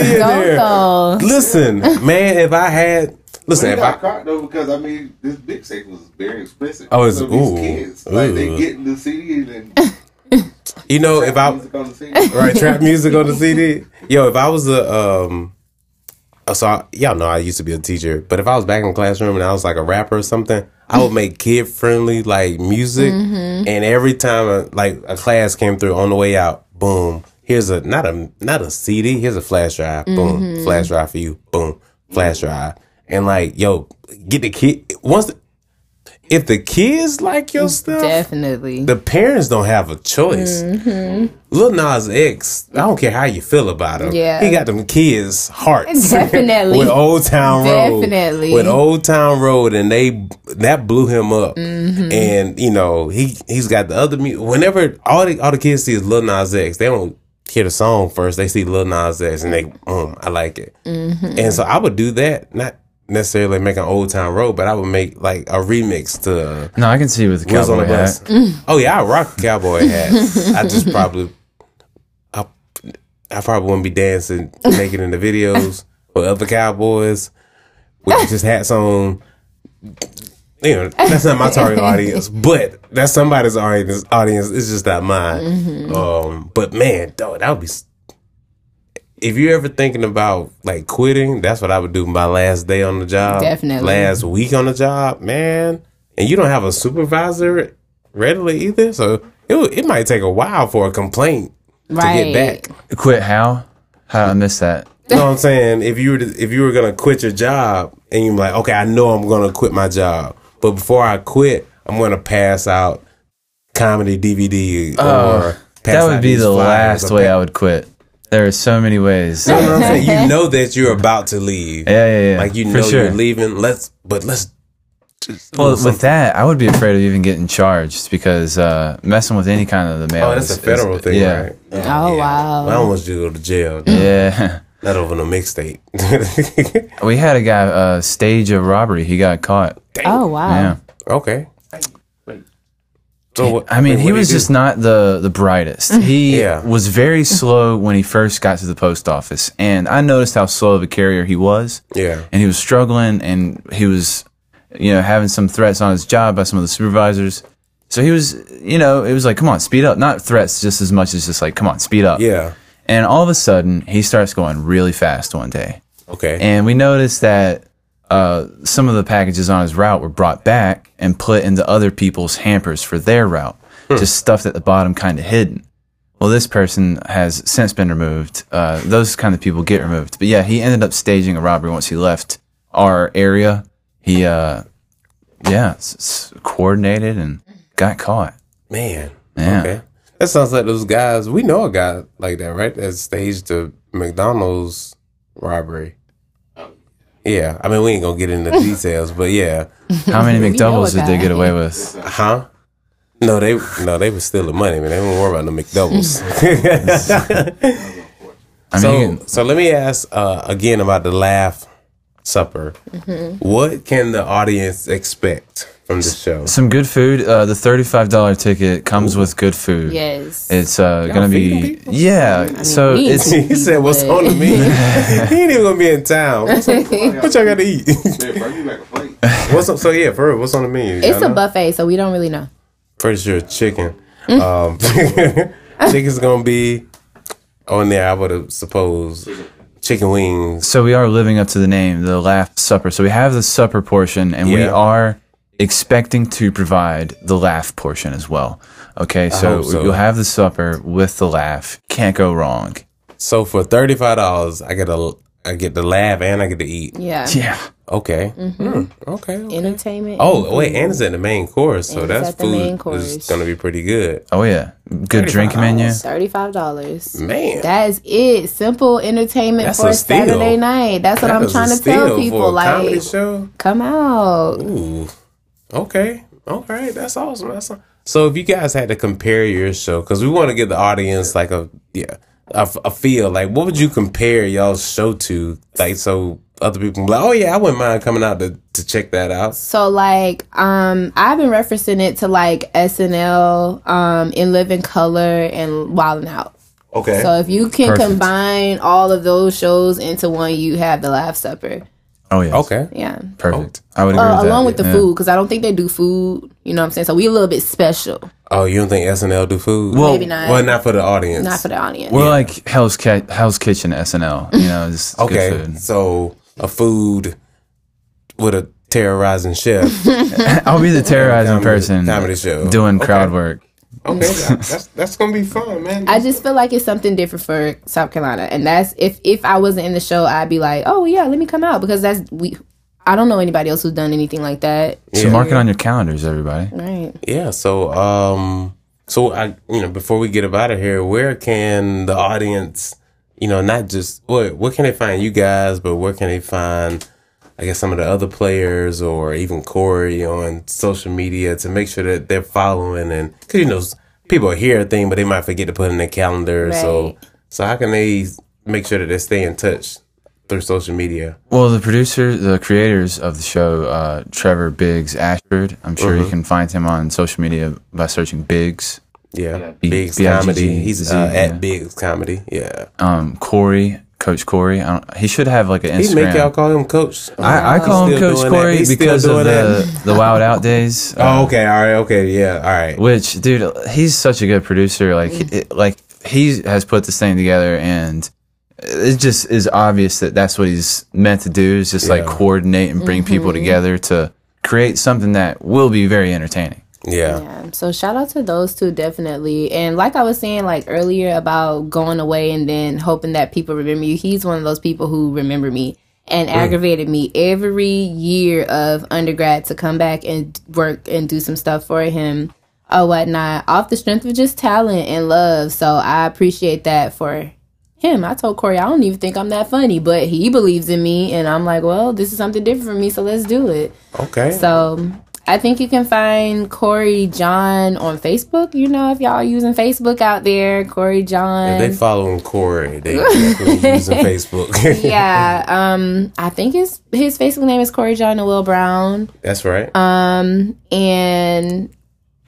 CD in dope there. though. Listen, man, if I had listen, he if got I caught though because I mean this mixtape was very expensive. Oh, it's- so these ooh, kids like they ooh. getting the CD and [laughs] you know if I music on the CD. right trap music on the CD. [laughs] Yo, if I was a um, uh, so I, y'all know I used to be a teacher, but if I was back in the classroom and I was like a rapper or something, I would make kid friendly like music, mm-hmm. and every time a, like a class came through on the way out, boom. Here's a not a not a CD. Here's a flash drive. Boom, mm-hmm. flash drive for you. Boom, flash drive. And like, yo, get the kid once. The, if the kids like your stuff, Definitely. the parents don't have a choice. Lil Nas X, I don't care how you feel about him. Yeah. he got them kids' hearts. [laughs] Definitely. with Old Town Road. Definitely. with Old Town Road, and they that blew him up. Mm-hmm. And you know he he's got the other music. Whenever all the all the kids see is Lil Nas X, they don't hear the song first. They see Lil Nas X, and they um I like it. Mm-hmm. And so I would do that, not necessarily make an Old Town Road, but I would make like a remix to. no, I can see with the Wheels on cowboy the hat. bus. Oh yeah, I rock cowboy hat. I just [laughs] probably, I, I probably wouldn't be dancing naked in the videos with other cowboys with just hats on. You know, that's not my target audience, but that's somebody's audience. Audience, it's just not mine. Um, but man, dog, that would be. S- If you're ever thinking about like quitting, that's what I would do my last day on the job. Definitely. Last week on the job, man. And you don't have a supervisor readily either, so it it might take a while for a complaint right. to get back. Quit how? How did I miss that? You know what I'm saying? If you were to, if you were gonna quit your job and you're like, okay, I know I'm gonna quit my job, but before I quit, I'm gonna pass out comedy DVD or oh, pass Oh, that would out be the last way I would quit. There are so many ways. You know I'm saying? You [laughs] know that you're about to leave. yeah, yeah. Yeah. Like you know sure. you're leaving. Let's but let's just Well, with something. that, I would be afraid of even getting charged because uh, messing with any kind of the mail. Oh, that's a federal is- thing, yeah. right? Oh wow. I don't want you to go to jail. Yeah. [laughs] Not over no mixtape. we had a guy uh, stage a robbery. He got caught. Oh wow. Yeah. okay. So what, I mean, he was just not the the brightest. [laughs] He Yeah. was very slow when he first got to the post office, and I noticed how slow of a carrier he was. Yeah. and he was struggling, and he was, you know, having some threats on his job by some of the supervisors. So he was, you know, it was like, come on, speed up. Not threats, just as much as just like, come on, speed up. Yeah. And all of a sudden, he starts going really fast one day. Okay. And we noticed that uh, some of the packages on his route were brought back and put into other people's hampers for their route, Hmm. just stuffed at the bottom, kind of hidden. well, this person has since been removed. Uh, those kind of people get removed. But yeah, he ended up staging a robbery once he left our area. He, uh, yeah, s- s- coordinated and got caught. Man. Yeah. Okay. That sounds like those guys. We know a guy like that, right? That staged the McDonald's robbery. Yeah. I mean, we ain't going to get into [laughs] details, but yeah. How many [laughs] McDoubles did they get away with? Huh? No, they no, they was stealing money, man. They don't worry about the McDoubles. [laughs] I mean, so, so let me ask uh, again about the laugh supper. Mm-hmm. What can the audience expect from the show? some good food. Uh, the thirty-five dollar ticket comes with good food. Yes. It's uh, gonna be people? yeah. so we- it's [laughs] he said, "What's on the menu?" [laughs] he ain't even gonna be in town. [laughs] What's on, what y'all got to eat? what's on, so yeah, for real, what's on the menu? it's Y'all a know? buffet, so we don't really know. Pretty sure chicken. Mm. Um, chicken's gonna be on there. I would have supposed chicken wings. so we are living up to the name, the laugh supper. So we have the supper portion, and we are expecting to provide the laugh portion as well. Okay, so, hope so. you'll have the supper with the laugh. Can't go wrong. So for thirty five dollars, I get a I get the laugh and I get to eat. Yeah. Yeah. Okay. Hmm, Okay. okay. Entertainment. Oh wait, and it's at the main course, so And that's the food main is course. gonna be pretty good. Oh yeah. Good drink menu. Thirty-five dollars. Man, That is it. Simple entertainment That's for a a steal. Saturday night. That's what that I'm trying to steal tell for people. a Like, show. come out. Ooh. Okay. Okay. That's awesome. That's awesome. So if you guys had to compare your show, because we want to give the audience like a yeah a, a feel, like what would you compare y'all's show to, like so other people can be like, oh yeah, I wouldn't mind coming out to to check that out. So like, um, I've been referencing it to like SNL, um, In Living Color and Wildin' Out. Okay. So if you can Perfect. combine all of those shows into one, you have the Laugh Supper. Oh yeah. okay. Yeah. Perfect. I would agree Uh, with that. along with the Yeah. food, because I don't think they do food. You know what I'm saying? So we a little bit special. Oh, you don't think SNL do food? Well, Maybe not. well, not for the audience. Not for the audience. We're like Hell's Ki- Hell's Kitchen SNL. You know, just okay. good food. So a food with a terrorizing chef. [laughs] I'll be the terrorizing Comedy- person comedy show. doing Okay. crowd work. Okay, [laughs] that's that's gonna be fun, man. I just feel like it's something different for South Carolina, and that's if if I wasn't in the show, I'd be like, oh yeah, let me come out because that's we. I don't know anybody else who's done anything like that. So mark it on your calendars, everybody. Right. Yeah. So, um, so I, you know, before we get up out of here, where can the audience, you know, not just what, where can they find you guys, but where can they find, I guess, some of the other players or even Corey on social media to make sure that they're following and because you know people hear a thing, but they might forget to put it in their calendar. So, Right. so how can they make sure that they stay in touch through social media? Well, the producer, the creators of the show, uh, Trevor Biggs Ashford. I'm sure Mm-hmm. you can find him on social media by searching Biggs. Yeah, B- Biggs B I G G comedy. He's uh, yeah. at Biggs comedy. Yeah. Um, Corey, Coach Corey. I don't, he should have like an Instagram. He make y'all call him coach. I, I call him Coach. Corey because of the the Wild Out days. [laughs] Oh, Uh, okay, all right, okay, yeah, all right. Which, dude, he's such a good producer. Like, he- it, like he has put this thing together, and it just is obvious that that's what he's meant to do. Is just like coordinate and bring people together to create something that will be very entertaining. Yeah, Yeah. So shout out to those two definitely. And like I was saying like earlier about going away and then hoping that people remember you. He's one of those people who remember me and mm. aggravated me every year of undergrad to come back and work and do some stuff for him or whatnot off the strength of just talent and love. So I appreciate that for him. I told Corey I don't even think I'm that funny, but he believes in me and I'm like, well, this is something different for me, so let's do it. okay. So I think you can find Corey John on Facebook. You know, if y'all are using Facebook out there, Corey John. if they following Corey, they definitely [laughs] using Facebook. [laughs] yeah, [laughs] um, I think his his Facebook name is Corey John and Will Brown. that's right. Um, and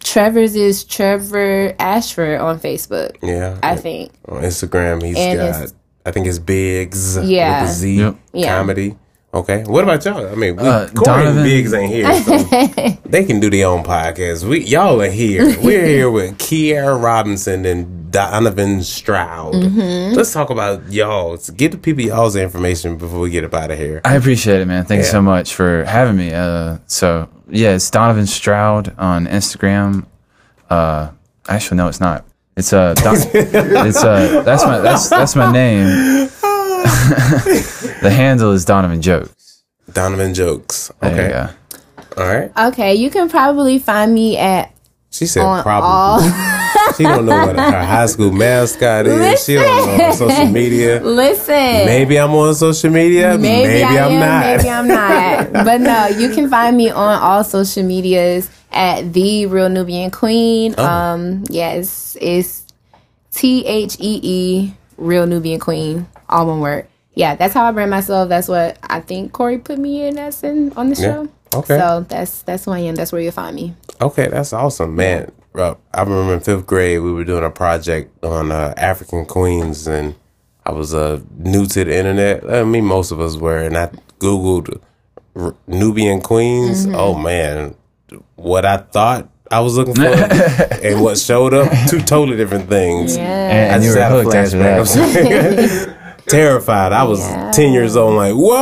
Trevor's is Trevor Ashford on Facebook. yeah, I think. on Instagram he's And got. his- I think it's Biggs. Yeah. with a Z Yep. Yeah. comedy. Okay, what about y'all? I mean, we, Uh, Corey Donovan- and Biggs ain't here, so [laughs] they can do their own podcast. We y'all are here. We're [laughs] here with Kyerrah Robinson and Donovan Stroud. Mm-hmm. Let's talk about y'all. Get the people y'all's information before we get up out of here. I appreciate it, man. Thanks Yeah. so much for having me. Uh, so yeah, it's Donovan Stroud on Instagram. Uh, actually, no, it's not. It's uh, Don, [laughs] it's uh, that's my that's that's my name. [laughs] the handle is Donovan Jokes. Donovan jokes. Okay. go. All right. Okay, you can probably find me at She said on probably. all. [laughs] She don't know what her high school mascot is. She don't know on social media. Listen, Maybe I'm on social media. Maybe, Maybe, I I'm am, not. Maybe I'm not. [laughs] but no, you can find me on all social medias at the Real Nubian Queen. Oh. Um, yes, it's T H E E Real Nubian Queen, all one word. Yeah, that's how I brand myself. That's what I think Corey put me in. That's in on the Yeah. show. Okay. So that's that's who I am. That's where you'll find me. Okay, that's awesome, man. Bro, I remember in fifth grade we were doing a project on uh, African queens, and I was uh, new to the internet. I mean, most of us were, and I googled R- Nubian queens. Mm-hmm. Oh man, what I thought I was looking for [laughs] and what showed up, two totally different things. Yeah. And, and you just were a hooked after that. [laughs] Terrified. I was Yeah. ten years old. Like, whoa.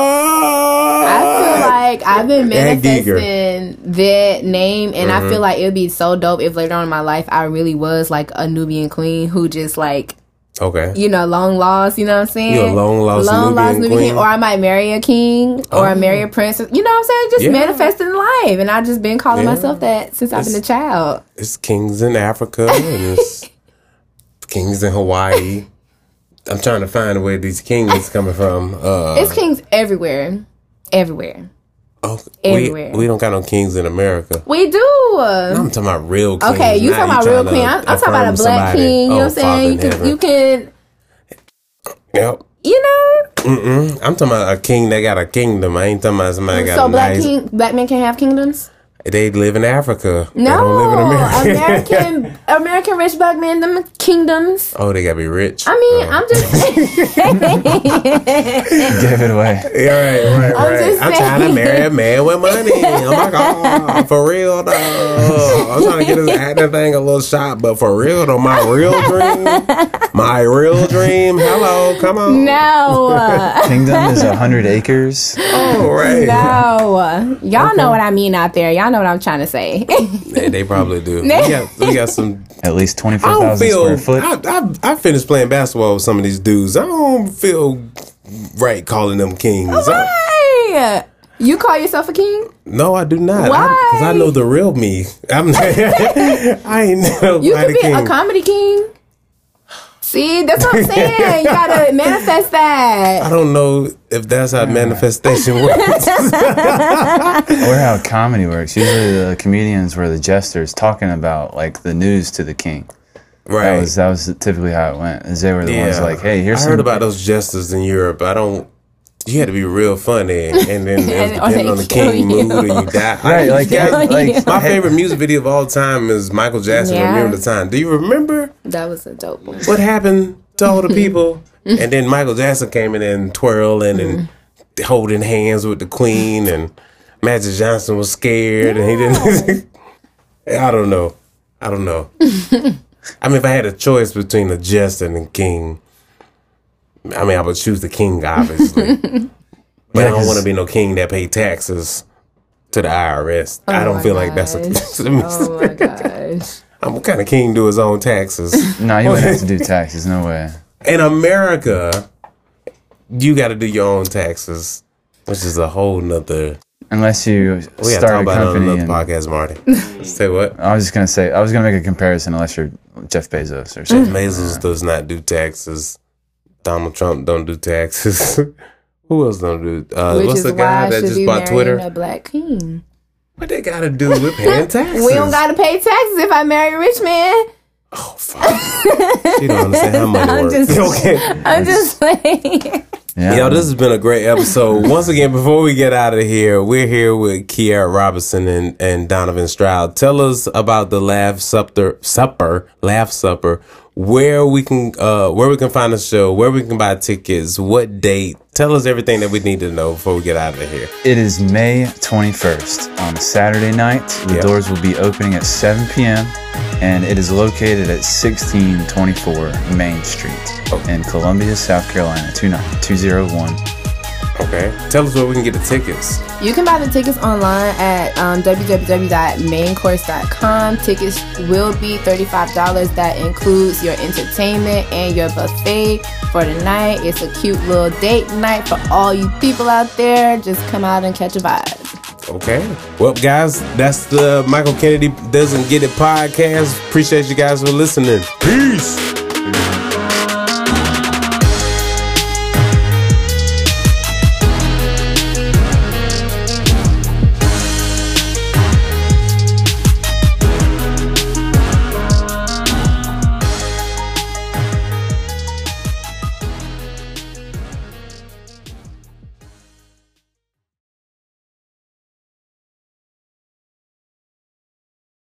I feel like I've been manifesting that name, and I Mm-hmm. feel like it would be so dope if later on in my life I really was like a Nubian queen who just like okay. you know long lost. You know what I'm saying? You a long lost Nubian queen? or I might marry a king, or I marry a princess. You know what I'm saying? Just Yeah. manifesting life, and I've just been calling Yeah. myself that since I've been a child. it's kings in Africa and it's [laughs] kings in Hawaii. I'm trying to find where these kings coming from. Uh, It's kings everywhere, everywhere. oh, everywhere. We, we don't got no kings in America. We do. I'm talking about real kings. Okay, you talking about real queen? I'm, I'm talking about a black king. You know Oh, what I'm saying? You can, heaven. you can, Yep. you know. Mm-mm. I'm talking about a king that got a kingdom. I ain't talking about somebody that got So a black nice. king, black men can have kingdoms. They live in Africa. They No, don't live in America. American [laughs] American rich black men, them kingdoms. oh, they gotta be rich. I mean, Oh. I'm just [laughs] [laughs] Give it away. Yeah, right, right, I'm right. just I'm trying to marry a man with money. Oh my god, for real though. I'm trying to get this acting thing a little shot, but for real though, my real dream, my real dream. Hello, come on. no, [laughs] Kingdom is a hundred acres. Oh, right. no. Y'all know what I mean out there. Y'all know what I'm trying to say. They, they probably do. We got, we got [laughs] some. At least twenty I four don't thousand feel. square foot. I, I I finished playing basketball with some of these dudes. I don't feel right calling them kings. I- Why? You call yourself a king? no, I do not. Why? Because I, know the real me. I'm. [laughs] I ain't know You could be king. a comedy king. See, that's what I'm saying. You gotta [laughs] manifest that. I don't know if that's how manifestation works. [laughs] Or how comedy works. Usually the comedians were the jesters talking about like the news to the king. right. That was that was typically how it went. Is they were the ones like, hey, here's I some heard about those jesters in Europe. I don't. You had to be real funny, and then And- [laughs] or depending on the king you. mood, or you die. Right, like, you like my [laughs] favorite music video of all time is Michael Jackson. Yeah. Remember the time? Do you remember That was a dope one. what happened to all the [laughs] people? Mm-hmm. and then Michael Jackson came in and twirling and mm-hmm. holding hands with the Queen, and Magic Johnson was scared, and he didn't. I don't know. I don't know. I mean, if I had a choice between a jester and a king, I mean, I would choose the king, obviously. [laughs] but I don't want to be no king that pay taxes to the IRS. I Oh don't my feel like that's a. gosh. Oh my gosh. [laughs] I'm what kind of king do his own taxes. No, you wouldn't have to do [laughs] taxes. No way. In America, you got to do your own taxes, which is a whole nother. Unless you We got to talk start a about it on company. another And, podcast, Marty. Say what? I was just gonna say I was gonna make a comparison. Unless you're Jeff Bezos or something. Jeff. Bezos does not do taxes. Donald Trump don't do taxes. [laughs] Who else don't do? Uh, Which what's is the guy I that just bought Twitter? a black king. What they got to do with paying [laughs] taxes? We don't gotta pay taxes if I marry a rich man. Oh fuck! she don't understand how money [laughs] I'm works. just- okay. I'm just saying. Yeah. Yo, this has been a great episode. Once again, before we get out of here, we're here with Kyerrah Robinson and, and Donovan Stroud. Tell us about the Laugh Supper, Supper, Laugh Supper, where we can, uh, where we can find the show, where we can buy tickets, what date. Tell us everything that we need to know before we get out of here. It is May 21st on Saturday night. The Yep. doors will be opening at 7 p.m. and it is located at 1624 Main Street in Columbia, South Carolina, 29201. Okay. Tell us where we can get the tickets. You can buy the tickets online at um, www.maincourse.com. Tickets will be $35. That includes your entertainment and your buffet for the night. It's a cute little date night for all you people out there. Just come out and catch a vibe. Okay. Well, guys, that's the Michael Kennedy Doesn't Get It podcast. Appreciate you guys for listening. Peace.